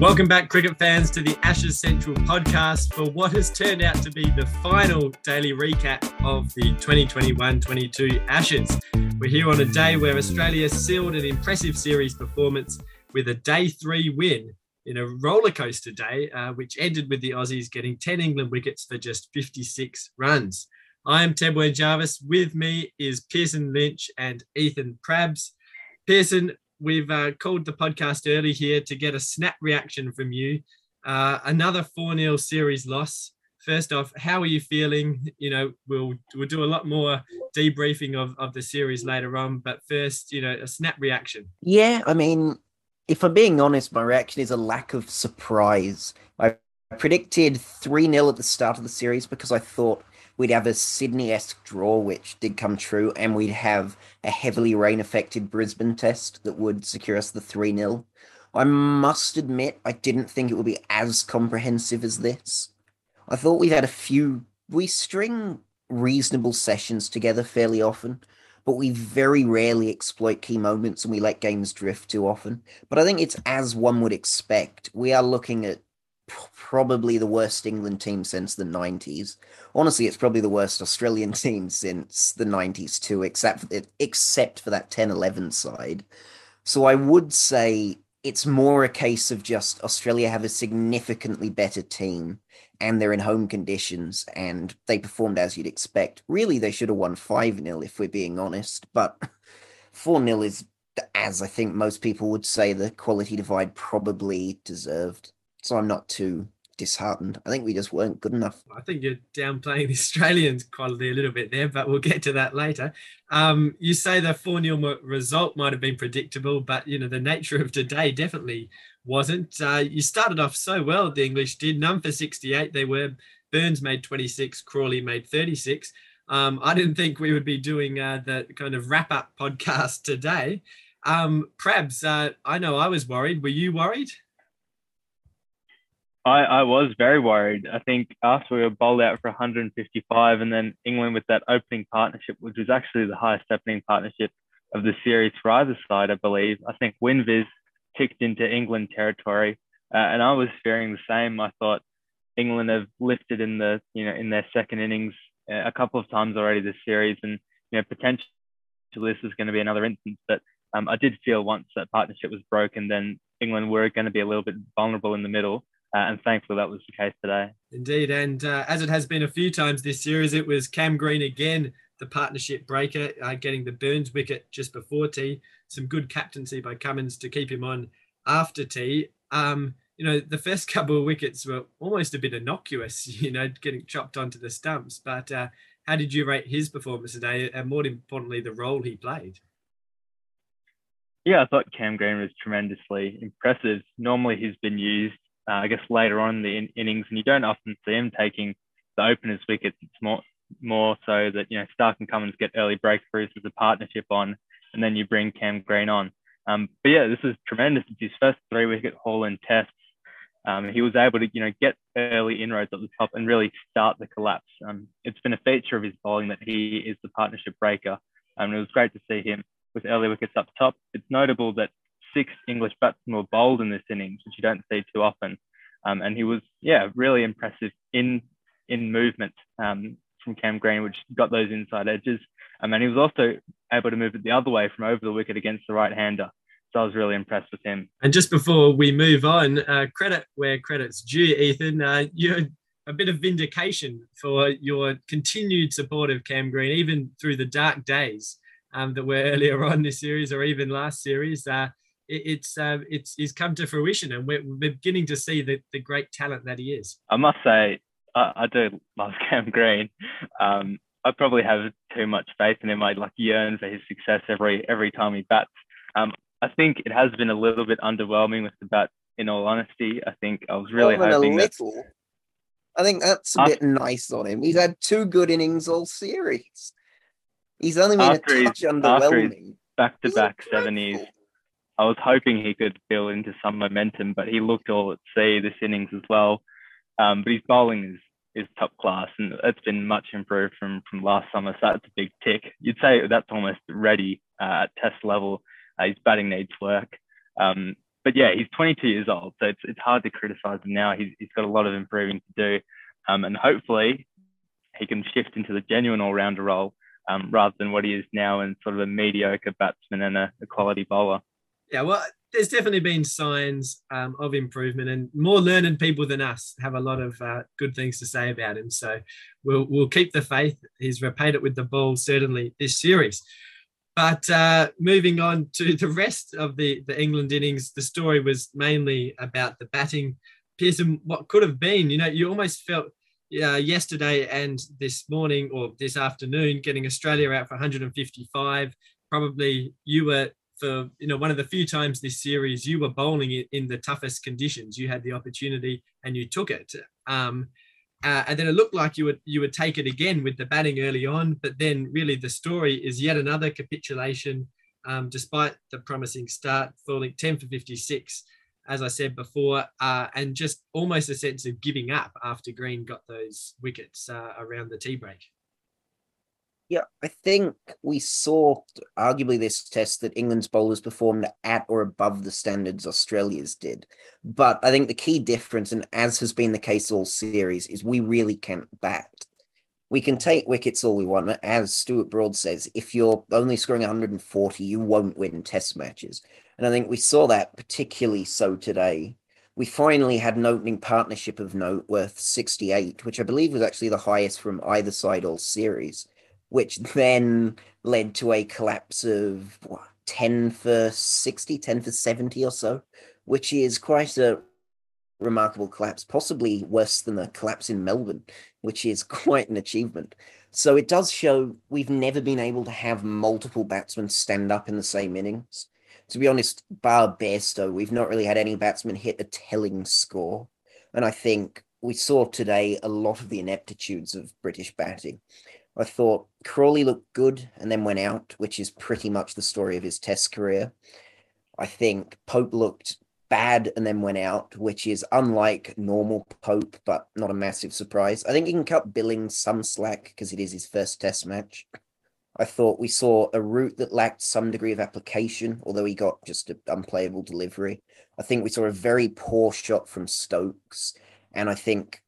Welcome back, cricket fans, to the Ashes Central podcast for what has turned out to be the final daily recap of the 2021 22 Ashes. We're here on a day where Australia sealed an impressive series performance with a day three win in a rollercoaster day, uh, which ended with the Aussies getting 10 England wickets for just 56 runs. I am Tebwen Jarvis. With me is Pearson Lynch and Ethan Prabs. Pearson, we've uh, called the podcast early here to get a snap reaction from you. Uh, another 4 0 series loss. First off, how are you feeling? You know, we'll we'll do a lot more debriefing of, of the series later on, but first, you know, a snap reaction. Yeah, I mean, if I'm being honest, my reaction is a lack of surprise. I predicted 3 0 at the start of the series because I thought we'd have a Sydney esque draw, which did come true, and we'd have a heavily rain affected Brisbane test that would secure us the 3 0. I must admit, I didn't think it would be as comprehensive as this. I thought we had a few, we string reasonable sessions together fairly often, but we very rarely exploit key moments and we let games drift too often. But I think it's as one would expect. We are looking at probably the worst England team since the 90s. Honestly, it's probably the worst Australian team since the 90s too, except for the, except for that 10-11 side. So I would say it's more a case of just Australia have a significantly better team and they're in home conditions and they performed as you'd expect. Really, they should have won 5 0 if we're being honest, but 4 0 is, as I think most people would say, the quality divide probably deserved so I'm not too disheartened. I think we just weren't good enough. I think you're downplaying the Australians' quality a little bit there, but we'll get to that later. Um, you say the 4 0 result might have been predictable, but you know the nature of today definitely wasn't. Uh, you started off so well, the English did. None for 68. They were. Burns made 26, Crawley made 36. Um, I didn't think we would be doing uh, the kind of wrap up podcast today. Um, Prabs, uh, I know I was worried. Were you worried? I, I was very worried. I think after we were bowled out for 155, and then England with that opening partnership, which was actually the highest opening partnership of the series for either side, I believe. I think WinViz ticked into England territory, uh, and I was fearing the same. I thought England have lifted in the you know in their second innings uh, a couple of times already this series, and you know potentially this is going to be another instance. But um, I did feel once that partnership was broken, then England were going to be a little bit vulnerable in the middle. Uh, and thankfully, that was the case today. Indeed. And uh, as it has been a few times this series, it was Cam Green again, the partnership breaker, uh, getting the Burns wicket just before tea. Some good captaincy by Cummins to keep him on after tea. Um, you know, the first couple of wickets were almost a bit innocuous, you know, getting chopped onto the stumps. But uh, how did you rate his performance today? And more importantly, the role he played? Yeah, I thought Cam Green was tremendously impressive. Normally, he's been used uh, I guess later on in the in- innings, and you don't often see him taking the openers' wickets. It's more more so that you know Starc and Cummins get early breakthroughs as a partnership on, and then you bring Cam Green on. Um, but yeah, this is tremendous. It's his first three wicket haul in tests. Um, he was able to you know get early inroads at the top and really start the collapse. Um, it's been a feature of his bowling that he is the partnership breaker, and it was great to see him with early wickets up top. It's notable that six English batsmen were bowled in this innings, which you don't see too often. Um, and he was, yeah, really impressive in in movement um, from Cam Green, which got those inside edges. Um, and he was also able to move it the other way from over the wicket against the right hander. So I was really impressed with him. And just before we move on, uh, credit where credit's due, Ethan. Uh, you a bit of vindication for your continued support of Cam Green, even through the dark days um, that were earlier on this series or even last series. Uh, it's uh, it's he's come to fruition, and we're, we're beginning to see the, the great talent that he is. I must say, I, I do love Cam Green. Um, I probably have too much faith in him. I like yearn for his success every every time he bats. Um, I think it has been a little bit underwhelming with the bat. In all honesty, I think I was really More hoping a little. that. I think that's a bit nice on him. He's had two good innings all series. He's only been After a his- touch underwhelming. back to back seventies. I was hoping he could build into some momentum, but he looked all at sea this innings as well. Um, but his bowling is is top class, and it's been much improved from from last summer. So that's a big tick. You'd say that's almost ready uh, at test level. Uh, his batting needs work. Um, but yeah, he's 22 years old, so it's it's hard to criticize him now. He's he's got a lot of improving to do, um, and hopefully he can shift into the genuine all-rounder role um, rather than what he is now in sort of a mediocre batsman and a, a quality bowler. Yeah, well, there's definitely been signs um, of improvement, and more learned people than us have a lot of uh, good things to say about him. So we'll we'll keep the faith. He's repaid it with the ball certainly this series. But uh, moving on to the rest of the, the England innings, the story was mainly about the batting. Pearson, what could have been, you know, you almost felt uh, yesterday and this morning or this afternoon getting Australia out for 155. Probably you were for you know one of the few times this series you were bowling it in the toughest conditions. You had the opportunity and you took it. Um, uh, and then it looked like you would you would take it again with the batting early on, but then really the story is yet another capitulation, um, despite the promising start, falling 10 for 56, as I said before, uh, and just almost a sense of giving up after Green got those wickets uh, around the tea break. Yeah, I think we saw arguably this test that England's bowlers performed at or above the standards Australia's did. But I think the key difference, and as has been the case all series, is we really can't bat. We can take wickets all we want. As Stuart Broad says, if you're only scoring 140, you won't win test matches. And I think we saw that particularly so today. We finally had an opening partnership of note worth 68, which I believe was actually the highest from either side all series which then led to a collapse of what, 10 for 60, 10 for 70 or so, which is quite a remarkable collapse, possibly worse than the collapse in Melbourne, which is quite an achievement. So it does show we've never been able to have multiple batsmen stand up in the same innings. To be honest, bar Bairstow, we've not really had any batsmen hit a telling score. And I think we saw today a lot of the ineptitudes of British batting. I thought Crawley looked good and then went out, which is pretty much the story of his test career. I think Pope looked bad and then went out, which is unlike normal Pope, but not a massive surprise. I think he can cut Billings some slack because it is his first test match. I thought we saw a Root that lacked some degree of application, although he got just an unplayable delivery. I think we saw a very poor shot from Stokes. And I think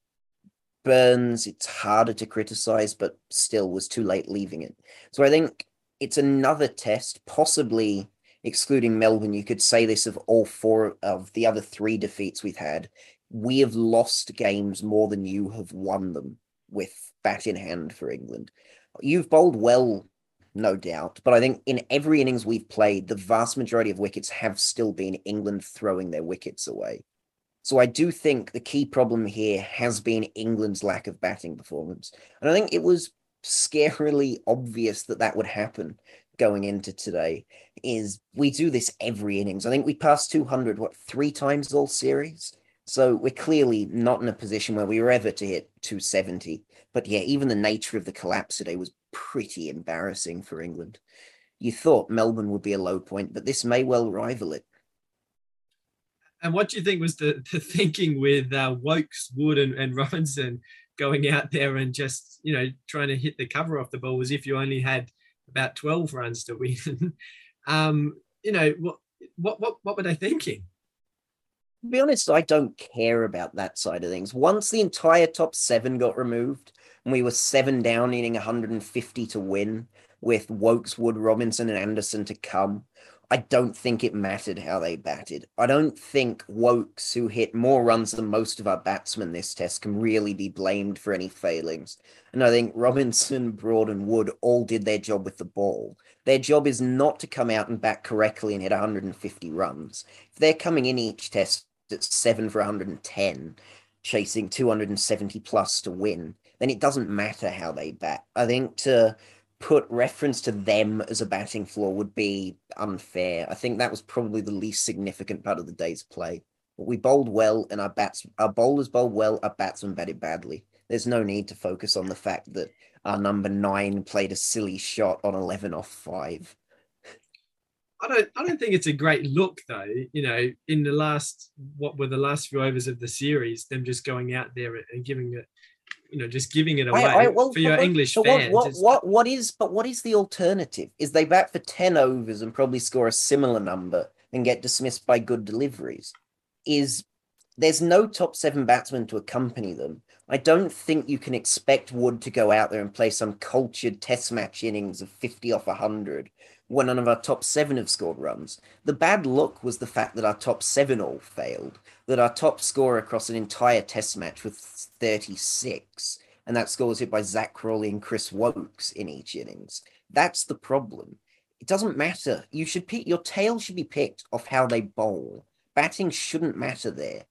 Burns, it's harder to criticize, but still was too late leaving it. So I think it's another test, possibly excluding Melbourne. You could say this of all four of the other three defeats we've had. We have lost games more than you have won them with bat in hand for England. You've bowled well, no doubt, but I think in every innings we've played, the vast majority of wickets have still been England throwing their wickets away. So I do think the key problem here has been England's lack of batting performance. And I think it was scarily obvious that that would happen going into today is we do this every innings. I think we passed 200 what three times all series. So we're clearly not in a position where we were ever to hit 270. But yeah, even the nature of the collapse today was pretty embarrassing for England. You thought Melbourne would be a low point, but this may well rival it. And what do you think was the, the thinking with uh, Woakes, Wood, and, and Robinson going out there and just, you know, trying to hit the cover off the ball was if you only had about 12 runs to win? um, you know, what, what, what, what were they thinking? To be honest, I don't care about that side of things. Once the entire top seven got removed and we were seven down, needing 150 to win with Woakes, Wood, Robinson, and Anderson to come, I don't think it mattered how they batted. I don't think Woakes, who hit more runs than most of our batsmen this test, can really be blamed for any failings. And I think Robinson, Broad, and Wood all did their job with the ball. Their job is not to come out and bat correctly and hit 150 runs. If they're coming in each test at seven for 110, chasing 270 plus to win, then it doesn't matter how they bat. I think to put reference to them as a batting floor would be unfair. I think that was probably the least significant part of the day's play. We bowled well, and our bats, our bowlers bowled well. Our batsmen batted badly. There's no need to focus on the fact that our number nine played a silly shot on eleven off five. I don't. I don't think it's a great look, though. You know, in the last what were the last few overs of the series, them just going out there and giving it you know just giving it away I, I, well, for your what, English fans. What, what, what is but what is the alternative? Is they bat for ten overs and probably score a similar number and get dismissed by good deliveries is there's no top seven batsman to accompany them. I don't think you can expect Wood to go out there and play some cultured test match innings of 50 off 100 when none of our top seven have scored runs. The bad luck was the fact that our top seven all failed, that our top scorer across an entire test match was 36, and that score was hit by Zak Crawley and Chris Woakes in each innings. That's the problem. It doesn't matter. You should pick your tail should be picked off how they bowl. Batting shouldn't matter there.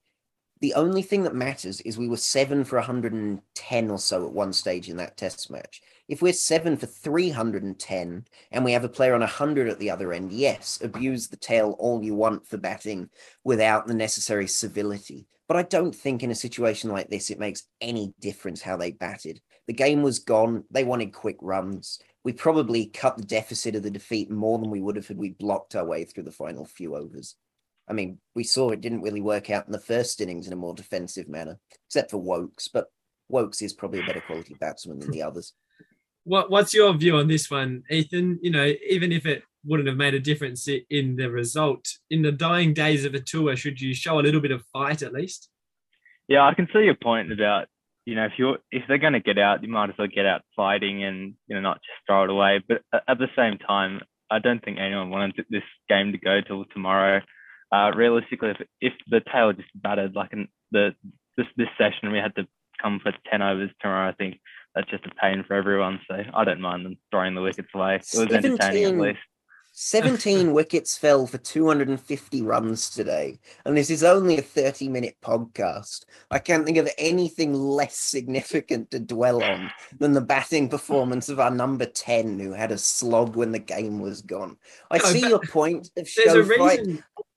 The only thing that matters is we were seven for 110 or so at one stage in that test match. If we're seven for 310 and we have a player on 100 at the other end, yes, abuse the tail all you want for batting without the necessary civility. But I don't think in a situation like this it makes any difference how they batted. The game was gone. They wanted quick runs. We probably cut the deficit of the defeat more than we would have had we blocked our way through the final few overs. I mean, we saw it didn't really work out in the first innings in a more defensive manner, except for Woakes, But Woakes is probably a better quality batsman than the others. What What's your view on this one, Ethan? You know, even if it wouldn't have made a difference in the result, in the dying days of a tour, should you show a little bit of fight at least? Yeah, I can see your point about you know if you're if they're going to get out, you might as well get out fighting and you know not just throw it away. But at the same time, I don't think anyone wanted this game to go till tomorrow uh, realistically, if, if the tail just battered like in the this this session, we had to come for ten overs tomorrow. I think that's just a pain for everyone. So I don't mind them throwing the wickets away. It was 17, entertaining at least. 17 wickets fell for 250 runs today, and this is only a 30 minute podcast. I can't think of anything less significant to dwell on than the batting performance of our number 10, who had a slog when the game was gone. I no, see your point of show fight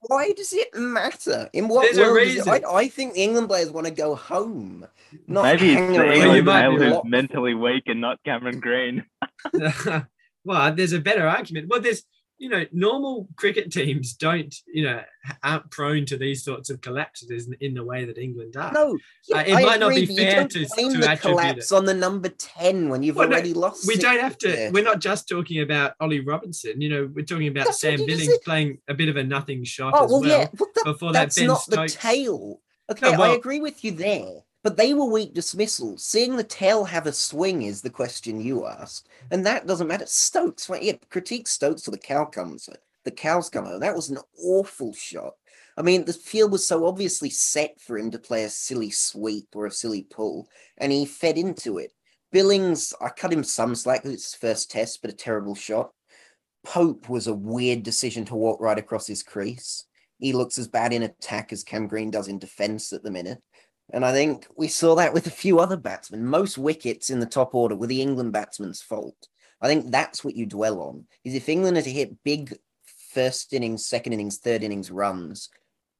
why does it matter? In what There's world? Is it? I, I think the England players want to go home. Not Maybe it's the England player who's mentally weak and not Cameron Green. well, there's a better argument. Well, there's you know, normal cricket teams don't, you know, aren't prone to these sorts of collapses in, in the way that England are. No, yeah, uh, it I might agree, not be fair to, to the collapse it. on the number ten when you've well, already no, lost. We don't have to. There. We're not just talking about Ollie Robinson. You know, we're talking about that's Sam Billings playing a bit of a nothing shot oh, as well. well yeah, well, that, before that's that, Ben not Stokes. the tail. Okay, no, well, I agree with you there. But they were weak dismissals. Seeing the tail have a swing is the question you asked. And that doesn't matter. Stokes, right? Yeah, critique Stokes till the cow comes. The cows come out. That was an awful shot. I mean, the field was so obviously set for him to play a silly sweep or a silly pull, and he fed into it. Billings, I cut him some slack it's his first test, but a terrible shot. Pope was a weird decision to walk right across his crease. He looks as bad in attack as Cam Green does in defense at the minute. And I think we saw that with a few other batsmen. Most wickets in the top order were the England batsmen's fault. I think that's what you dwell on. Is if England are to hit big first innings, second innings, third innings runs,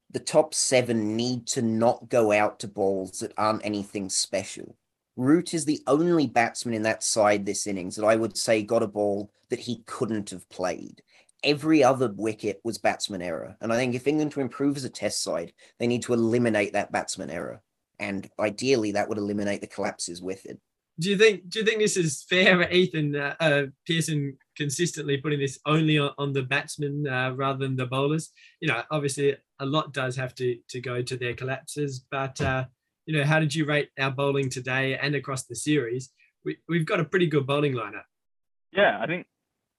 the top seven need to not go out to balls that aren't anything special. Root is the only batsman in that side this innings that I would say got a ball that he couldn't have played. Every other wicket was batsman error. And I think if England to improve as a test side, they need to eliminate that batsman error and ideally that would eliminate the collapses with it. Do you think? Do you think this is fair, Ethan uh, uh, Pearson, consistently putting this only on, on the batsmen uh, rather than the bowlers? You know, obviously a lot does have to to go to their collapses, but uh, you know, how did you rate our bowling today and across the series? We, we've got a pretty good bowling lineup. Yeah, I think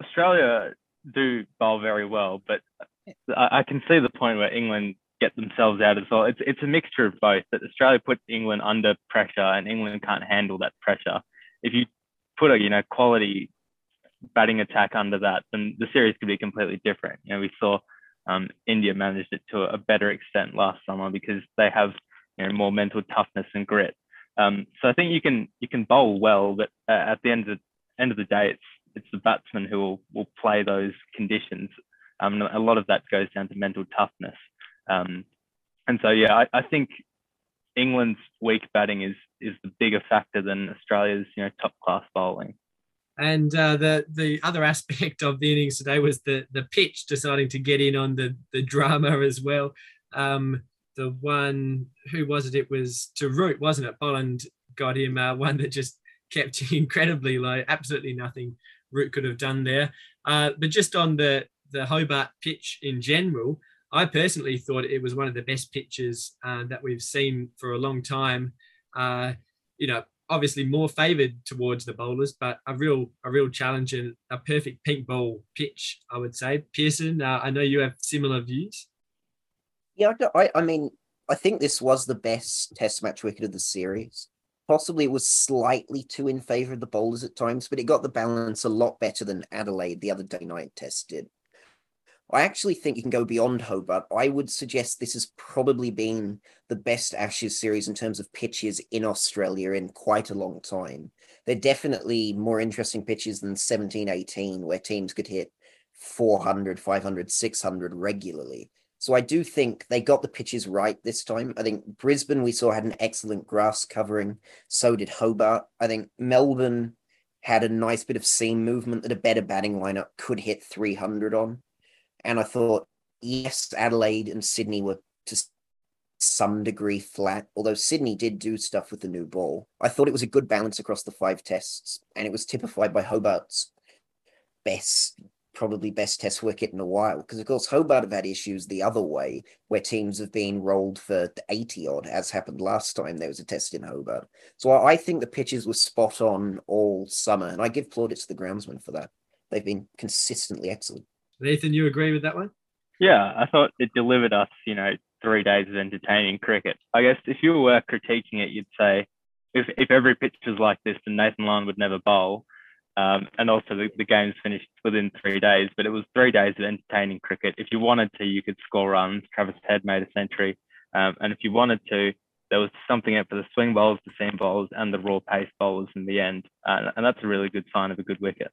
Australia do bowl very well, but I, I can see the point where England get themselves out as well. It's it's a mixture of both. That Australia puts England under pressure, and England can't handle that pressure. If you put a you know quality batting attack under that, then the series could be completely different. You know, we saw um, India managed it to a better extent last summer because they have you know more mental toughness and grit. Um, so I think you can you can bowl well, but uh, at the end of the end of the day, it's it's the batsman who will will play those conditions. Um, a lot of that goes down to mental toughness. Um, and so, yeah, I, I, think England's weak batting is is the bigger factor than Australia's, you know, top class bowling. And uh, the the other aspect of the innings today was the the pitch deciding to get in on the the drama as well. Um, the one who was it? It was to Root, wasn't it? Boland got him uh, one that just kept incredibly low. Absolutely nothing Root could have done there. Uh, but just on the the Hobart pitch in general, I personally thought it was one of the best pitches uh, that we've seen for a long time. Uh, you know, obviously more favoured towards the bowlers, but a real a real challenge and a perfect pink ball pitch, I would say. Pearson, uh, I know you have similar views. Yeah, I, I mean, I think this was the best Test match wicket of the series. Possibly it was slightly too in favour of the bowlers at times, but it got the balance a lot better than Adelaide the other day night test did. I actually think you can go beyond Hobart. I would suggest this has probably been the best Ashes series in terms of pitches in Australia in quite a long time. They're definitely more interesting pitches than 17 18, where teams could hit 400, 500, 600 regularly. So I do think they got the pitches right this time. I think Brisbane, we saw, had an excellent grass covering. So did Hobart. I think Melbourne had a nice bit of seam movement that a better batting lineup could hit 300 on. And I thought, yes, Adelaide and Sydney were to some degree flat, although Sydney did do stuff with the new ball. I thought it was a good balance across the five tests, and it was typified by Hobart's best, probably best test wicket in a while. Because, of course, Hobart have had issues the other way, where teams have been rolled for 80 odd, as happened last time there was a test in Hobart. So I think the pitches were spot on all summer, and I give plaudits to the groundsmen for that. They've been consistently excellent. Nathan, you agree with that one? Yeah, I thought it delivered us, you know, three days of entertaining cricket. I guess if you were critiquing it, you'd say if, if every pitch was like this, then Nathan Lyon would never bowl. Um, and also the, the game's finished within three days, but it was three days of entertaining cricket. If you wanted to, you could score runs. Travis Head made a century. Um, and if you wanted to, there was something out for the swing bowlers, the seam bowlers, and the raw pace bowlers in the end. Uh, and that's a really good sign of a good wicket.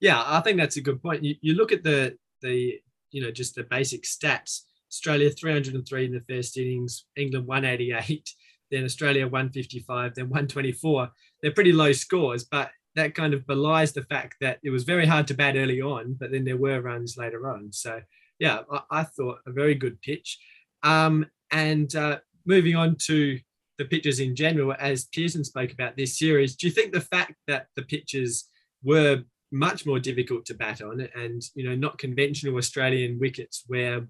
Yeah, I think that's a good point. You, you look at the the you know just the basic stats. Australia 303 in the first innings, England 188, then Australia 155, then 124. They're pretty low scores, but that kind of belies the fact that it was very hard to bat early on, but then there were runs later on. So yeah, I, I thought a very good pitch. Um, and uh, moving on to the pitches in general, as Pearson spoke about this series, do you think the fact that the pitches were much more difficult to bat on and you know not conventional australian wickets where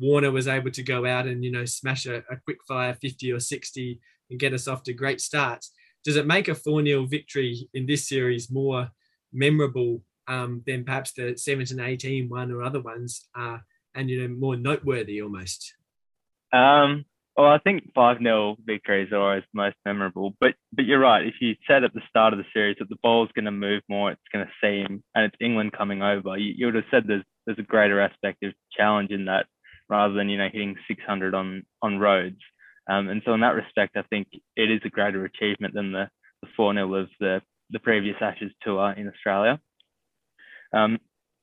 warner was able to go out and you know smash a, a quick fire 50 or 60 and get us off to great starts. Does it make a 4-0 victory in this series more memorable um, than perhaps the 17 18 one or other ones uh, and you know more noteworthy almost? Um well, I think 5 0 victories are always most memorable. But but you're right. If you said at the start of the series that the ball's going to move more, it's going to seam, and it's England coming over, you, you would have said there's there's a greater aspect of challenge in that rather than you know hitting 600 on on roads. Um, and so in that respect, I think it is a greater achievement than the the 4 0 of the the previous Ashes tour in Australia. Um,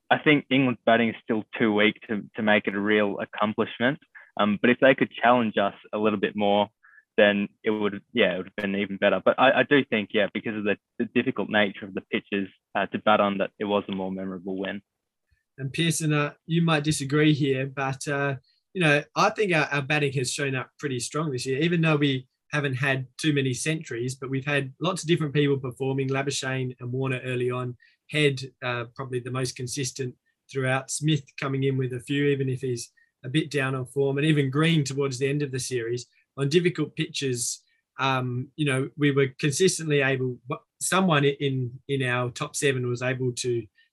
I think England's batting is still too weak to, to make it a real accomplishment. Um, but if they could challenge us a little bit more, then it would, yeah, it would have been even better. But I, I do think, yeah, because of the, the difficult nature of the pitches uh, to bat on, that it was a more memorable win. And Pearson, uh, you might disagree here, but uh, you know, I think our, our batting has shown up pretty strong this year, even though we haven't had too many centuries, but we've had lots of different people performing. Labuschagne and Warner early on, Head uh, probably the most consistent throughout. Smith coming in with a few, even if he's a bit down on form, and even Green towards the end of the series on difficult pitches. Um, you know, we were consistently able. Someone in in our top seven was able to,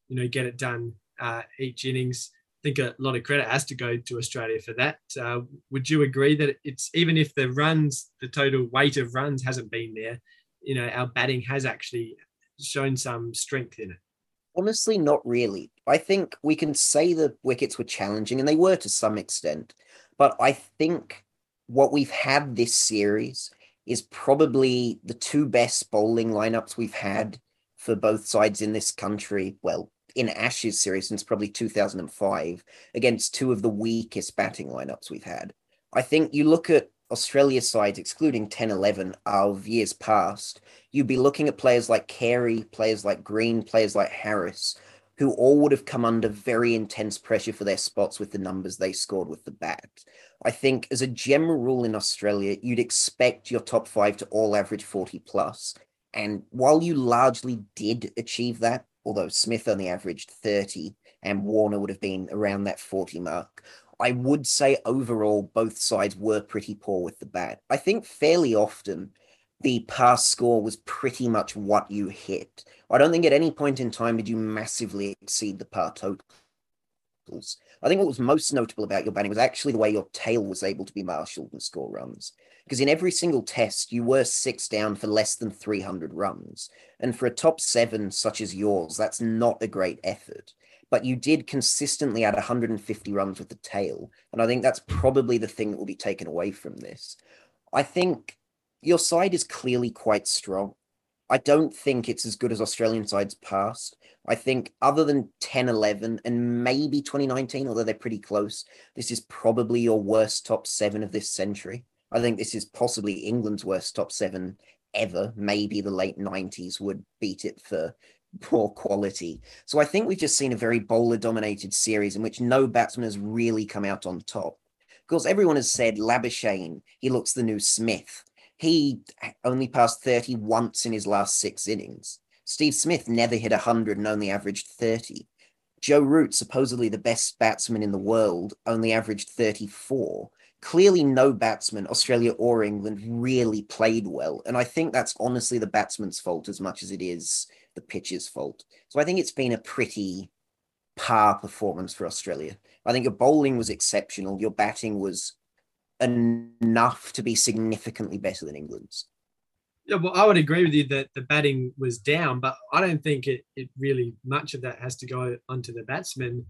you know, get it done uh, each innings. I think a lot of credit has to go to Australia for that. Uh, would you agree that it's even if the runs, the total weight of runs hasn't been there, you know, our batting has actually shown some strength in it? Honestly, not really. I think we can say the wickets were challenging, and they were to some extent. But I think what we've had this series is probably the two best bowling lineups we've had for both sides in this country. Well, in Ashes series since probably 2005 against two of the weakest batting lineups we've had. I think you look at Australia sides, excluding 10 11 of years past, you'd be looking at players like Carey, players like Green, players like Harris, who all would have come under very intense pressure for their spots with the numbers they scored with the bat. I think, as a general rule in Australia, you'd expect your top five to all average 40 plus. And while you largely did achieve that, although Smith only averaged 30 and Warner would have been around that 40 mark, I would say overall both sides were pretty poor with the bat. I think fairly often the pass score was pretty much what you hit. I don't think at any point in time did you massively exceed the par totals. I think what was most notable about your batting was actually the way your tail was able to be marshaled and score runs. Because in every single test, you were six down for less than 300 runs. And for a top seven such as yours, that's not a great effort. But you did consistently add 150 runs with the tail. And I think that's probably the thing that will be taken away from this. I think your side is clearly quite strong. I don't think it's as good as Australian sides past. I think other than 10 11 and maybe 2019, although they're pretty close, this is probably your worst top seven of this century. I think this is possibly England's worst top seven ever. Maybe the late 90s would beat it for poor quality. So I think we've just seen a very bowler dominated series in which no batsman has really come out on top. Of course, everyone has said Labuschagne, he looks the new Smith. He only passed 30 once in his last six innings. Steve Smith never hit 100 and only averaged 30. Joe Root, supposedly the best batsman in the world, only averaged 34. Clearly, no batsman, Australia or England, really played well. And I think that's honestly the batsman's fault as much as it is the pitcher's fault. So I think it's been a pretty par performance for Australia. I think your bowling was exceptional. Your batting was enough to be significantly better than England's. Yeah, well, I would agree with you that the batting was down, but I don't think it, it really much of that has to go onto the batsmen.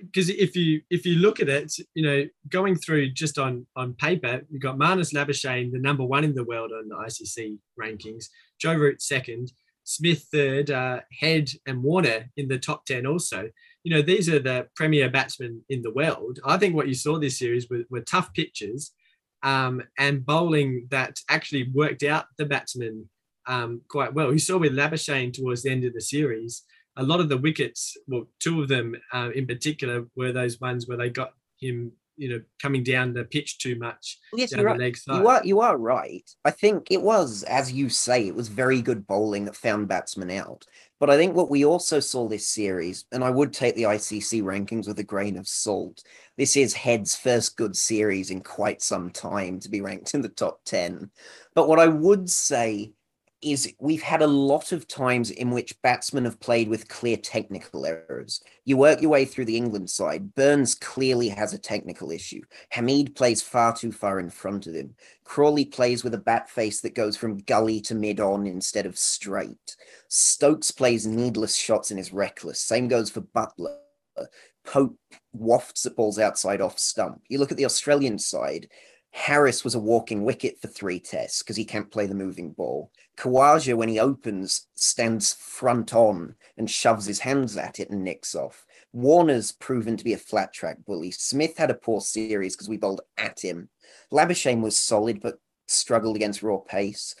Because if you if you look at it, you know, going through just on on paper, you've got Marnus Labuschagne, the number one in the world on the ICC rankings, Joe Root second, Smith third, uh, Head and Warner in the top ten also you know, these are the premier batsmen in the world. I think what you saw this series were, were tough pitches um, and bowling that actually worked out the batsmen um, quite well. You saw with Labuschagne towards the end of the series, a lot of the wickets, well, two of them uh, in particular were those ones where they got him you know coming down the pitch too much. Yes, you're right. You are you are right. I think it was, as you say, it was very good bowling that found batsmen out. But I think what we also saw this series, and I would take the ICC rankings with a grain of salt. This is Head's first good series in quite some time to be ranked in the top 10. But what I would say is we've had a lot of times in which batsmen have played with clear technical errors. You work your way through the England side. Burns clearly has a technical issue. Hamid plays far too far in front of him. Crawley plays with a bat face that goes from gully to mid on instead of straight. Stokes plays needless shots and is reckless. Same goes for Buttler. Pope wafts at balls outside off stump. You look at the Australian side, Harris was a walking wicket for three tests because he can't play the moving ball. Khawaja, when he opens, stands front on and shoves his hands at it and nicks off. Warner's proven to be a flat track bully. Smith had a poor series because we bowled at him. Labuschagne was solid but struggled against raw pace.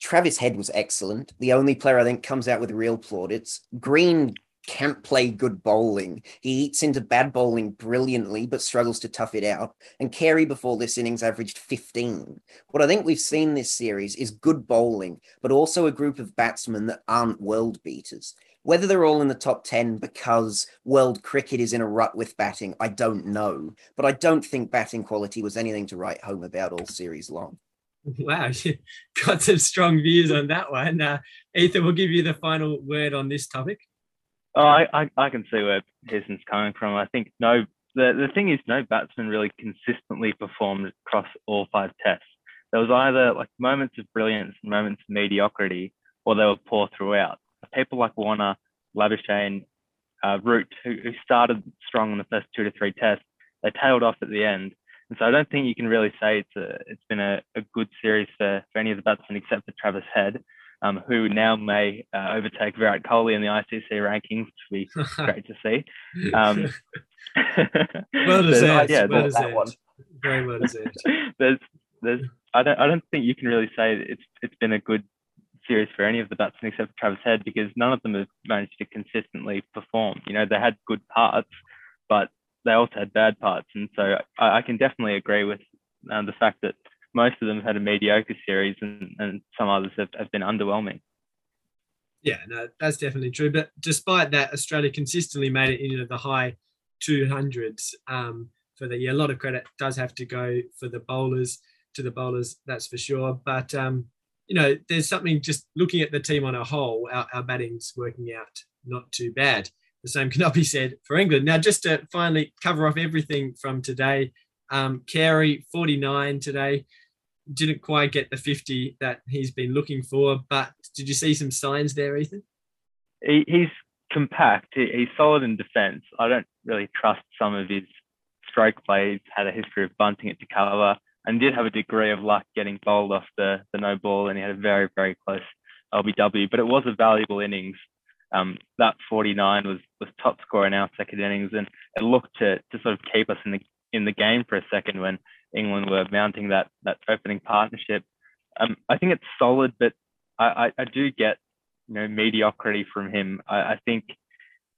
Travis Head was excellent. The only player I think comes out with real plaudits. Green can't play good bowling. He eats into bad bowling brilliantly, but struggles to tough it out. And Carey before this innings averaged 15. What I think we've seen this series is good bowling, but also a group of batsmen that aren't world beaters. Whether they're all in the top 10 because world cricket is in a rut with batting, I don't know. But I don't think batting quality was anything to write home about all series long. Wow, got some strong views on that one. Uh, Ethan, we'll give you the final word on this topic. Oh, I, I, I can see where Pearson's coming from. I think no, the, the thing is, no batsman really consistently performed across all five tests. There was either like moments of brilliance and moments of mediocrity, or they were poor throughout. People like Warner, Labuschagne, uh, Root, who, who started strong in the first two to three tests, they tailed off at the end. And so I don't think you can really say it's a, it's been a, a good series for, for any of the batsmen except for Travis Head um, who now may uh, overtake Virat Kohli in the ICC rankings, which would be great to see. Um, well deserved. yeah, well deserved. One. Very well deserved. there's, there's, I don't, I don't think you can really say it's, it's been a good series for any of the batsmen except for Travis Head because none of them have managed to consistently perform. You know, they had good parts, but they also had bad parts, and so I, I can definitely agree with um, the fact that most of them had a mediocre series and, and some others have, have been underwhelming. Yeah, no, that's definitely true. But despite that, Australia consistently made it into the high 200s um, for the year. A lot of credit does have to go for the bowlers, to the bowlers, that's for sure. But um, you know, there's something just looking at the team on a whole, our, our batting's working out not too bad. The same cannot be said for England. Now, just to finally cover off everything from today, um, Carey 49 today didn't quite get the 50 that he's been looking for, but did you see some signs there, Ethan? He, he's compact. He, he's solid in defence. I don't really trust some of his stroke plays. Had a history of bunting it to cover, and did have a degree of luck getting bowled off the the no ball, and he had a very very close LBW. But it was a valuable innings. Um, that 49 was was top score in our second innings, and it looked to to sort of keep us in the in the game for a second when England were mounting that that opening partnership. Um, I think it's solid, but I, I, I do get you know mediocrity from him. I, I think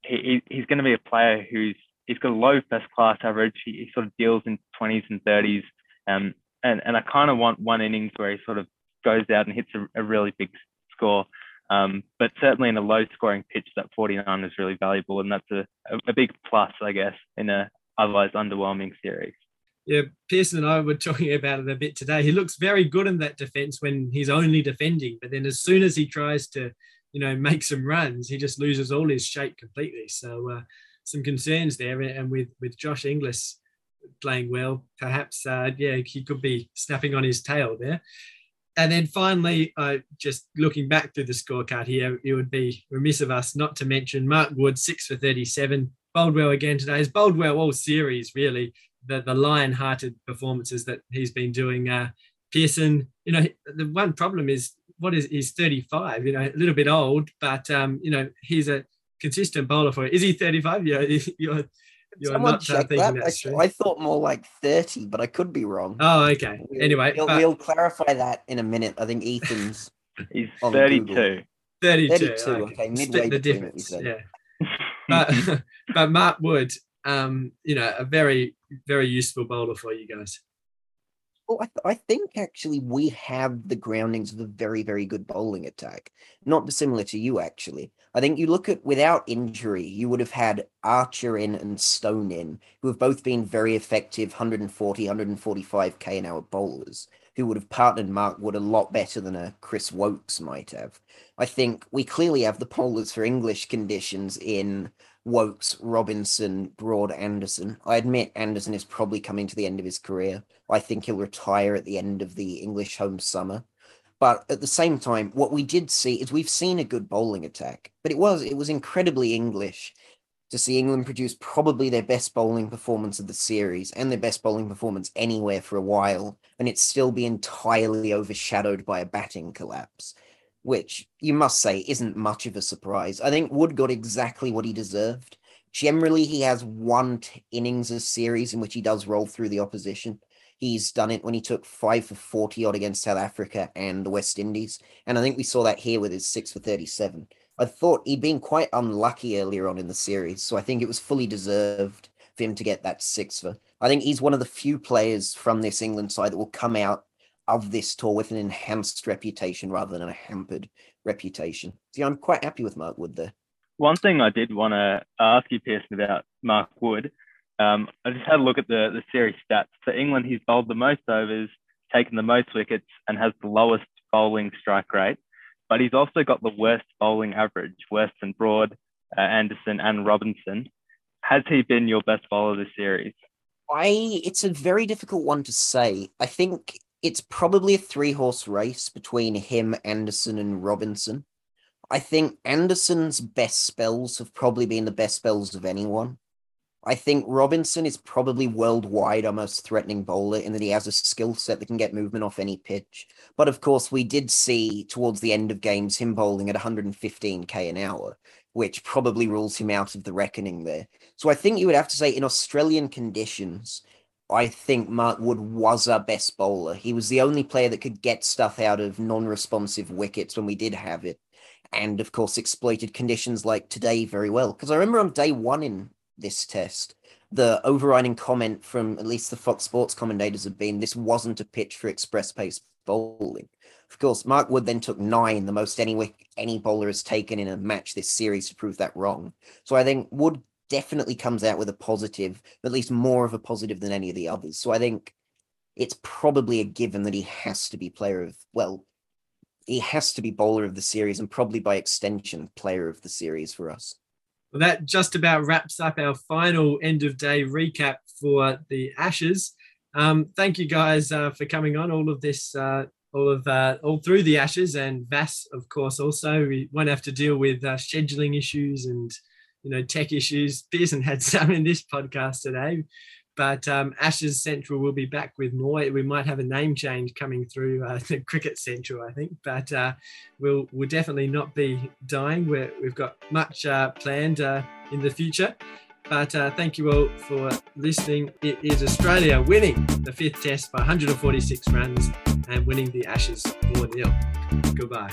he, he's going to be a player who's he's got a low first class average. He, he sort of deals in 20s and 30s, um, and and I kind of want one innings where he sort of goes out and hits a, a really big score. Um, but certainly in a low scoring pitch, that 49 is really valuable, and that's a, a big plus, I guess, in a otherwise underwhelming series. Yeah, Pearson and I were talking about it a bit today. He looks very good in that defense when he's only defending, but then as soon as he tries to, you know, make some runs, he just loses all his shape completely. So uh, some concerns there, and with with Josh Inglis playing well, perhaps uh, yeah, he could be snapping on his tail there. And then finally, uh, just looking back through the scorecard here, it would be remiss of us not to mention Mark Wood, six for 37, Boldwell again today. Is Boldwell all series really the the lion-hearted performances that he's been doing? Uh, Pearson, you know, the one problem is what is he's 35, you know, a little bit old, but um, you know, he's a consistent bowler for it. Is he 35? Yeah, you're, you're Someone not check that. that's I, I, thought more like 30, but I could be wrong. Oh, okay. We'll, anyway, we'll, but, we'll, clarify that in a minute. I think Ethan's he's 32. 32. 32. Okay, okay midway the difference. Yeah but but Mark Wood, um, you know, a very very useful bowler for you guys. Well, I, th- I think actually we have the groundings of a very, very good bowling attack. Not dissimilar to you, actually. I think you look at without injury, you would have had Archer in and Stone in, who have both been very effective 140, 145 k an hour bowlers, who would have partnered Mark Wood a lot better than a Chris Woakes might have. I think we clearly have the bowlers for English conditions in Woakes, Robinson, Broad, Anderson. I admit Anderson is probably coming to the end of his career. I think he'll retire at the end of the English home summer. But at the same time, what we did see is we've seen a good bowling attack, but it was it was incredibly English to see England produce probably their best bowling performance of the series and their best bowling performance anywhere for a while, and it still be entirely overshadowed by a batting collapse which you must say isn't much of a surprise. I think Wood got exactly what he deserved. Generally, he has one t- innings a series in which he does roll through the opposition. He's done it when he took five for 40 odd against South Africa and the West Indies. And I think we saw that here with his six for 37. I thought he'd been quite unlucky earlier on in the series, so I think it was fully deserved for him to get that six for. I think he's one of the few players from this England side that will come out of this tour with an enhanced reputation rather than a hampered reputation. See, I'm quite happy with Mark Wood there. One thing I did want to ask you, Pearson, about Mark Wood. Um, I just had a look at the, the series stats. For England, he's bowled the most overs, taken the most wickets, and has the lowest bowling strike rate. But he's also got the worst bowling average, worse than Broad, uh, Anderson, and Robinson. Has he been your best bowler this series? I it's a very difficult one to say. I think it's probably a three horse race between him, Anderson, and Robinson. I think Anderson's best spells have probably been the best spells of anyone. I think Robinson is probably worldwide our most threatening bowler in that he has a skill set that can get movement off any pitch. But of course, we did see towards the end of games him bowling at 115k an hour, which probably rules him out of the reckoning there. So I think you would have to say in Australian conditions, I think Mark Wood was our best bowler. He was the only player that could get stuff out of non responsive wickets when we did have it. And of course, exploited conditions like today very well. Because I remember on day one in this test, the overriding comment from at least the Fox Sports commentators have been this wasn't a pitch for express pace bowling. Of course, Mark Wood then took nine, the most any any bowler has taken in a match this series to prove that wrong. So I think Wood definitely comes out with a positive, at least more of a positive than any of the others. So I think it's probably a given that he has to be player of well, he has to be bowler of the series and probably by extension player of the series for us. Well, that just about wraps up our final end of day recap for the Ashes. Um, thank you guys uh, for coming on. All of this, uh, all of uh, all through the Ashes, and Vass, of course. Also, we won't have to deal with uh, scheduling issues and you know tech issues. Peerson had some in this podcast today, but um, Ashes Central will be back with more. We might have a name change coming through uh, the Cricket Central, I think, but uh, we'll we'll definitely not be dying. we have got much uh, planned uh, in the future. But uh, thank you all for listening. It is Australia winning the fifth test by 146 runs and winning the Ashes 4 0. Goodbye.